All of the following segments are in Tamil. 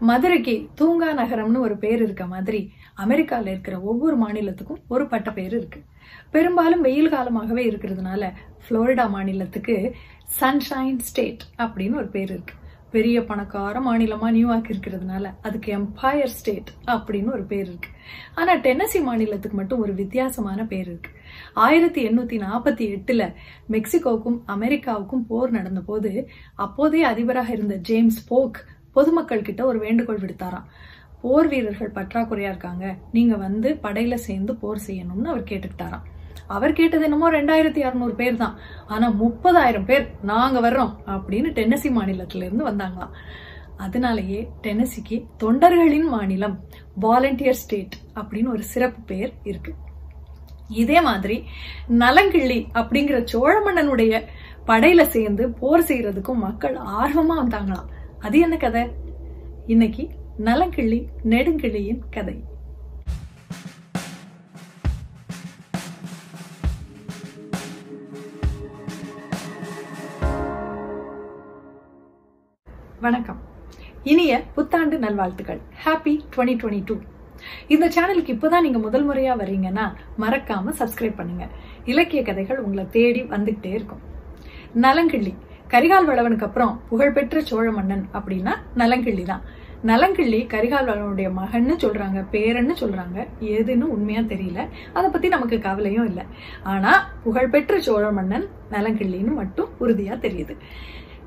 மதுரைக்கு தூங்கா நகரம்னு ஒரு பேர் இருக்க மாதிரி அமெரிக்காவில் இருக்கிற ஒவ்வொரு மாநிலத்துக்கும் ஒரு பட்ட பேர் இருக்கு. பெரும்பாலும் வெயில் காலமாகவே இருக்கிறதுனால புளோரிடா மாநிலத்துக்கு சன்ஷைன் ஸ்டேட் அப்படின்னு ஒரு பேர் இருக்கு. பெரிய பணக்கார மாநிலமா நியூயார்க் இருக்கிறதுனால அதுக்கு எம்பயர் ஸ்டேட் அப்படின்னு ஒரு பேர் இருக்கு. ஆனா டென்னசி மாநிலத்துக்கு மட்டும் ஒரு வித்தியாசமான பேர் இருக்கு. ஆயிரத்தி எண்ணூத்தி நாற்பத்தி எட்டுல மெக்சிகோவுக்கும் அமெரிக்காவுக்கும் போர் நடந்த போது அப்போதைய அதிபராக இருந்த ஜேம்ஸ் போக் பொதுமக்கள் கிட்ட ஒரு வேண்டுகோள் விடுத்தாராம். போர் வீரர்கள் பற்றாக்குறையா இருக்காங்க. நீங்க வந்து படையில சேர்ந்து போர் செய்யணும்னு அவர் கேட்டுக்கிட்டாராம். அவர் கேட்டது என்னமோ ரெண்டாயிரத்தி அறுநூறு பேர் தான். ஆனா முப்பதாயிரம் பேர் நாங்க வர்றோம் அப்படின்னு டென்னசி மாநிலத்தில இருந்து வந்தாங்களாம். அதனாலேயே டென்னசிக்கு தொண்டர்களின் மாநிலம் வாலண்டியர் ஸ்டேட் அப்படின்னு ஒரு சிறப்பு பேர் இருக்கு. இதே மாதிரி நலங்கிள்ளி அப்படிங்கிற சோழ மன்னனுடைய படையில சேர்ந்து போர் செய்யறதுக்கும் மக்கள் ஆர்வமா வந்தாங்களாம். அது என்ன கதை? இன்னைக்கு நலங்கிள்ளி நெடுங்கிள்ளியின் கதை. வணக்கம். இனிய புத்தாண்டு நல்வாழ்த்துக்கள். ஹாப்பி டுவெண்ட்டி டுவெண்ட்டி டூ இந்த சேனலுக்கு இப்போதான் நீங்க முதல் முறையா வர்றீங்கன்னா மறக்காம சப்ஸ்கிரைப் பண்ணுங்க. இலக்கிய கதைகள் உங்களை தேடி வந்துகிட்டே இருக்கும். நலங்கிள்ளி கரிகால் வளவனுக்கு அப்புறம் புகழ்பெற்ற சோழ மன்னன் அப்படின்னா நலங்கிள்ளி தான். நலங்கிள்ளி கரிகால் வளவனுடைய மகன்னு சொல்றாங்க பேரன்னு சொல்றாங்க. எதுன்னு உண்மையா தெரியல. அதை பத்தி நமக்கு கவலையும் இல்லை. ஆனா புகழ்பெற்ற சோழ மன்னன் நலங்கிள்ளின்னு மட்டும் உறுதியா தெரியுது.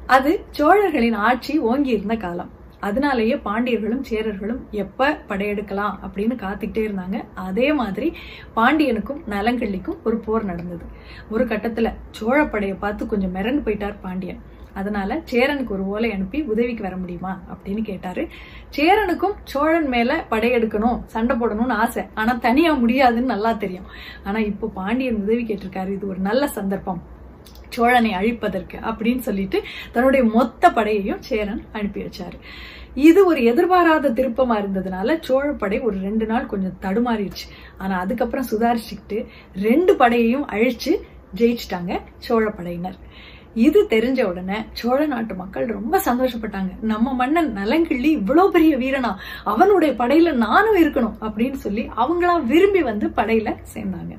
அது சோழர்களின் ஆட்சி ஓங்கி இருந்த காலம். அதனாலேயே பாண்டியர்களும் சேரர்களும் எப்ப படையெடுக்கலாம் அப்படின்னு காத்துக்கிட்டே இருந்தாங்க. அதே மாதிரி பாண்டியனுக்கும் நலங்கிள்ளிக்கும் ஒரு போர் நடந்தது. ஒரு கட்டத்துல சோழப்படையை பார்த்து கொஞ்சம் மிரண்டு போயிட்டார் பாண்டியன். அதனால சேரனுக்கு ஒரு ஓலை அனுப்பி உதவிக்கு வர முடியுமா அப்படின்னு கேட்டாரு. சேரனுக்கும் சோழன் மேல படையெடுக்கணும் சண்டை போடணும்னு ஆசை. ஆனா தனியா முடியாதுன்னு நல்லா தெரியும். ஆனா இப்போ பாண்டியன் உதவி கேட்டிருக்காரு. இது ஒரு நல்ல சந்தர்ப்பம். சோழனை அழிப்பதற்கு அப்படின்னு சொல்லிட்டு தன்னுடைய மொத்த படையையும் சேரன் அனுப்பி வச்சாரு. இது ஒரு எதிர்பாராத திருப்பமா இருந்ததுனால சோழப்படை ஒரு ரெண்டு நாள் கொஞ்சம் தடுமாறிடுச்சு. ஆனா அதுக்கப்புறம் சுதாரிச்சுக்கிட்டு ரெண்டு படையையும் அழிச்சு ஜெயிச்சிட்டாங்க சோழப்படையினர் இது தெரிஞ்ச உடனே சோழ நாட்டு மக்கள் ரொம்ப சந்தோஷப்பட்டாங்க. நம்ம மன்னன் நலங்கிள்ளி இவ்வளவு பெரிய வீரனா அவனுடைய படையில நானும் இருக்கணும் அப்படின்னு சொல்லி அவங்களா விரும்பி வந்து படையில சேர்ந்தாங்க.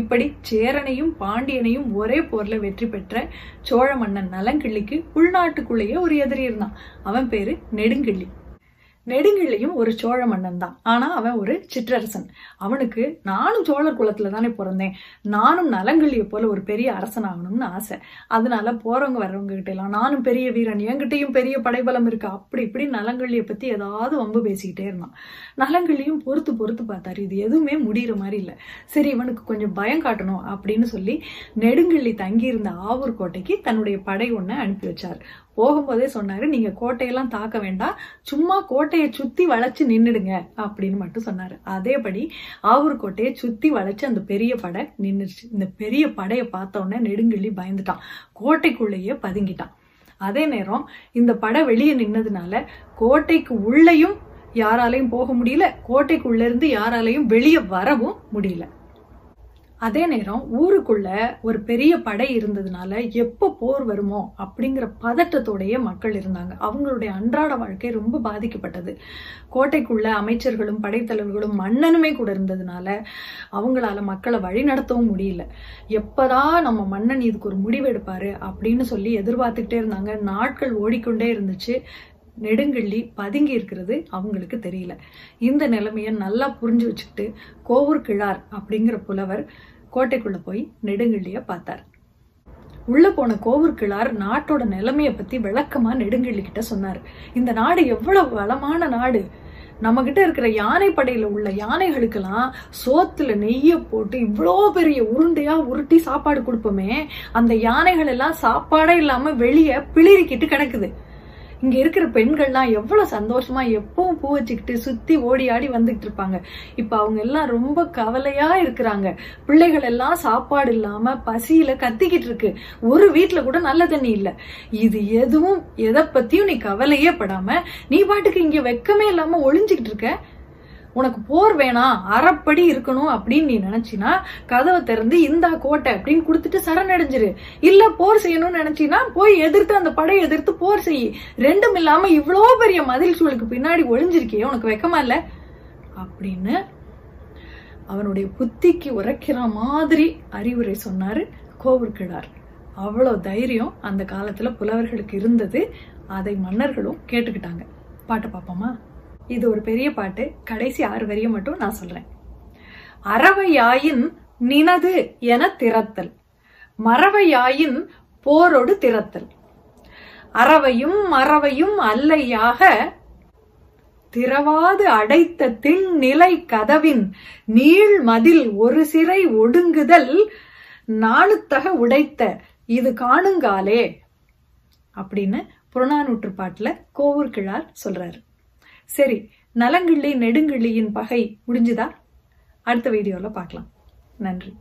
இப்படி சேரனையும் பாண்டியனையும் ஒரே போர்ல வெற்றி பெற்ற சோழ மன்னன் நலங்கிள்ளிக்கு உள்நாட்டுக்குள்ளேயே ஒரு எதிரி இருந்தான். அவன் பேரு நெடுங்கிள்ளி. நெடுங்கிள்ளியும் ஒரு சோழ மன்னன் தான். ஆனா அவன் ஒரு சிற்றரசன். அவனுக்கு நானும் சோழர் குலத்துல தானே பிறந்தேன். நானும் நலங்கிள்ளிய போல ஒரு பெரிய அரசன் ஆகணும்னு ஆசை. அதனால போறவங்க வர்றவங்க கிட்ட எல்லாம் நானும் பெரிய வீரன் என்கிட்டயும் பெரிய படைபலம் இருக்கு அப்படி இப்படி நலங்கிள்ளிய பத்தி ஏதாவது வம்பு பேசிக்கிட்டே இருந்தான். நலங்கிள்ளியும் பொறுத்து பொறுத்து பார்த்தாரு. இது எதுவுமே முடியற மாதிரி இல்ல. சரி இவனுக்கு கொஞ்சம் பயம் காட்டணும் அப்படின்னு சொல்லி நெடுங்கிள்ளி தங்கியிருந்த ஆவூர் கோட்டைக்கு தன்னுடைய படை ஒன்ன அனுப்பி வச்சார். போகும்போதே சொன்னாரு நீங்க கோட்டையெல்லாம் தாக்க வேண்டாம். சும்மா கோட்டையை சுத்தி வளைச்சு நின்னுடுங்க அப்படின்னு மட்டும் சொன்னாரு. அதேபடி ஆவூர் கோட்டையை சுத்தி வளைச்சு அந்த பெரிய படை நின்றுச்சு இந்த பெரிய படையை பார்த்த உடனே நெடுங்கிள்ளி பயந்துட்டான். கோட்டைக்குள்ளேயே பதுங்கிட்டான். அதே நேரம் இந்த படை வெளியே நின்னதுனால கோட்டைக்கு உள்ளேயும் யாராலையும் போக முடியல. கோட்டைக்குள்ள இருந்து யாராலையும் வெளியே வரவும் முடியல. அதே நேரம் ஊருக்குள்ள ஒரு பெரிய படை இருந்ததுனால எப்போ போர் வருமோ அப்படிங்கிற பதட்டத்தோடைய மக்கள் இருந்தாங்க. அவங்களுடைய அன்றாட வாழ்க்கை ரொம்ப பாதிக்கப்பட்டது. கோட்டைக்குள்ள அமைச்சர்களும் படைத்தலைவர்களும் மன்னனுமே கூட இருந்ததுனால அவங்களால மக்களை வழி நடத்தவும் முடியல. எப்பதான் நம்ம மன்னன் இதுக்கு ஒரு முடிவு எடுப்பாரு அப்படின்னு சொல்லி எதிர்பார்த்துக்கிட்டே இருந்தாங்க. நாட்கள் ஓடிக்கொண்டே இருந்துச்சு. நெடுங்கள்ளி பதுங்கி இருக்கிறது அவங்களுக்கு தெரியல. இந்த நிலைமையை நல்லா புரிஞ்சு வச்சுக்கிட்டு கோவூர் கிழார் அப்படிங்கிற புலவர் கோட்டைக்குள்ள போய் நெடுங்கள்ளிய பார்த்தார். உள்ள போன கோவூர் கிழார் நாட்டோட நிலைமைய பத்தி விளக்கமா நெடுங்கள்ளி கிட்ட சொன்னார். இந்த நாடு எவ்வளவு வளமான நாடு. நம்ம கிட்ட இருக்கிற யானை படையில உள்ள யானைகளுக்கெல்லாம் சோத்துல நெய்ய போட்டு இவ்வளோ பெரிய உருண்டையா உருட்டி சாப்பாடு கொடுப்போமே. அந்த யானைகள் எல்லாம் சாப்பாடே இல்லாம வெளியே பிளிரிக்கிட்டு கிடக்குது. இங்க இருக்கிற பெண்கள்லாம் எவ்வளவு சந்தோஷமா எப்பவும் பூ வச்சுக்கிட்டு சுத்தி ஓடி ஆடி வந்துகிட்டு இருப்பாங்க. இப்ப அவங்க எல்லாம் ரொம்ப கவலையா இருக்கிறாங்க. பிள்ளைகள் எல்லாம் சாப்பாடு இல்லாம பசியில கத்திக்கிட்டு இருக்கு. ஒரு வீட்டுல கூட நல்ல தண்ணி இல்ல. இது எதுவும் எதை பத்தியும் நீ கவலையே படாம நீ பாட்டுக்கு இங்க வெக்கமே இல்லாம ஒளிஞ்சுக்கிட்டு இருக்க. உனக்கு போர் வேணாம் அறப்படி இருக்கணும் அப்படின்னு நீ நினைச்சினா கதவை திறந்து இந்தா கோட்டை அப்படின்னு கொடுத்துட்டு சரணடைஞ்சிரு. இல்ல போர் செய்யணும்னு நினைச்சினா போய் எதிர்த்து அந்த படையை எதிர்த்து போர் செய். ரெண்டும் இல்லாம இவ்வளோ பெரிய மதில் சூழலுக்கு பின்னாடி ஒளிஞ்சிருக்கியே உனக்கு வெக்கமா இல்ல? அப்படின்னு அவனுடைய புத்திக்கு உரைக்கிற மாதிரி அறிவுரை சொன்னாரு கோவூர்கிழார் அவ்வளவு தைரியம் அந்த காலத்துல புலவர்களுக்கு இருந்தது. அதை மன்னர்களும் கேட்டுக்கிட்டாங்க. பாட்டு பார்ப்போமா இது ஒரு பெரிய பாட்டு. கடைசி ஆறு வரியை மட்டும் நான் சொல்றேன். அறவையாயின் நினது என திறத்தல். மறவையாயின் போரோடு திறத்தல். அறவையும் மறவையும் அல்லையாக திறவாது அடைத்த திண்நிலை கதவின் நீள் மதில் ஒரு சிறை ஒடுங்குதல் நாணுத்தக உடைத்த இது காணுங்காலே அப்படின்னு புறநானூற்று பாட்டுல கோவூர் கிழார் சொல்றாரு. சரி நலங்கிள்ளி நெடுங்கிள்ளியின் பகை முடிஞ்சுதா? அடுத்த வீடியோவில் பார்க்கலாம். நன்றி.